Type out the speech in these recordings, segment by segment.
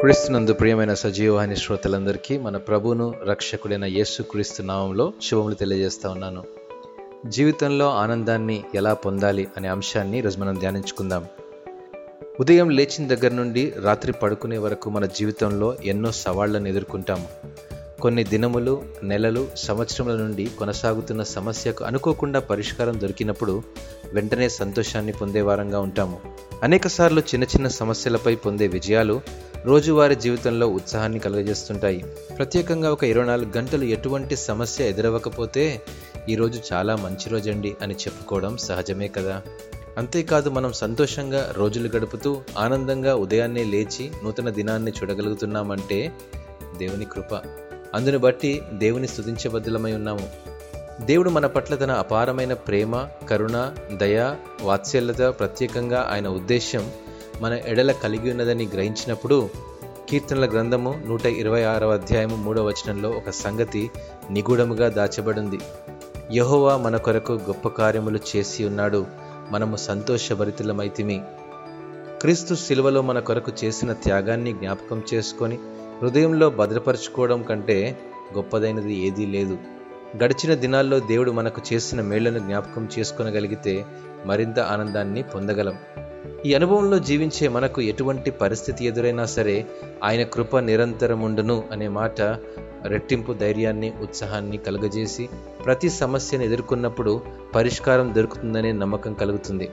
క్రీస్తునందు ప్రియమైన సజీవాహిని శ్రోతలందరికీ మన ప్రభువును రక్షకుడైన యేసు క్రీస్తు నామంలో శుభములు తెలియజేస్తా ఉన్నాను. జీవితంలో ఆనందాన్ని ఎలా పొందాలి అనే అంశాన్ని ఈరోజు మనం ధ్యానించుకుందాం. ఉదయం లేచిన దగ్గర నుండి రాత్రి పడుకునే వరకు మన జీవితంలో ఎన్నో సవాళ్ళను ఎదుర్కొంటాము. కొన్ని దినములు నెలలు సంవత్సరముల నుండి కొనసాగుతున్న సమస్యకు అనుకోకుండా పరిష్కారం దొరికినప్పుడు వెంటనే సంతోషాన్ని పొందేవారంగా ఉంటాము. అనేకసార్లు చిన్న చిన్న సమస్యలపై పొందే విజయాలు రోజువారీ జీవితంలో ఉత్సాహాన్ని కలుగజేస్తుంటాయి. ప్రత్యేకంగా ఒక ఇరవై నాలుగు గంటలు ఎటువంటి సమస్య ఎదురవ్వకపోతే ఈరోజు చాలా మంచి రోజండి అని చెప్పుకోవడం సహజమే కదా. అంతేకాదు మనం సంతోషంగా రోజులు గడుపుతూ ఆనందంగా ఉదయాన్నే లేచి నూతన దినాన్ని చూడగలుగుతున్నామంటే దేవుని కృప. అందుని బట్టి దేవుని స్థుతించబద్దులమై ఉన్నాము. దేవుడు మన పట్ల తన అపారమైన ప్రేమ కరుణ దయ వాత్సల్యత ప్రత్యేకంగా ఆయన ఉద్దేశం మన ఎడల కలిగి ఉన్నదని గ్రహించినప్పుడు కీర్తనల గ్రంథము నూట ఇరవై ఆరవ అధ్యాయము మూడవ వచనంలో ఒక సంగతి నిగూఢముగా దాచబడింది. యహోవా మన కొరకు గొప్ప కార్యములు చేసి ఉన్నాడు. మనము సంతోషభరితులమైతిమి. క్రీస్తు శిలువలో మన కొరకు చేసిన త్యాగాన్ని జ్ఞాపకం చేసుకొని హృదయంలో భద్రపరచుకోవడం కంటే గొప్పదైనది ఏదీ లేదు. గడిచిన దినాల్లో దేవుడు మనకు చేసిన మేళ్ళను జ్ఞాపకం చేసుకొనగలిగితే మరింత ఆనందాన్ని పొందగలం. ఈ అనుభవంలో జీవించే మనకు ఎటువంటి పరిస్థితి ఎదురైనా సరే ఆయన కృప నిరంతరముండును అనే మాట రెట్టింపు ధైర్యాన్ని ఉత్సాహాన్ని కలుగజేసి ప్రతి సమస్యను ఎదుర్కొన్నప్పుడు పరిష్కారం దొరుకుతుందనే నమ్మకం కలుగుతుంది.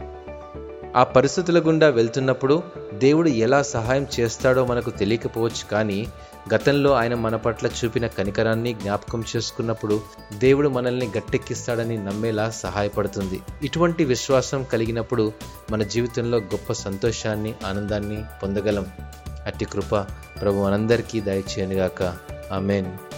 ఆ పరిస్థితుల గుండా వెళ్తున్నప్పుడు దేవుడు ఎలా సహాయం చేస్తాడో మనకు తెలియకపోవచ్చు కానీ గతంలో ఆయన మన పట్ల చూపిన కనికరాన్ని జ్ఞాపకం చేసుకున్నప్పుడు దేవుడు మనల్ని గట్టెక్కిస్తాడని నమ్మేలా సహాయపడుతుంది. ఇటువంటి విశ్వాసం కలిగినప్పుడు మన జీవితంలో గొప్ప సంతోషాన్ని ఆనందాన్ని పొందగలం. అట్టి కృప ప్రభు మనందరికీ దయచేయనుగాక. ఆమెన్.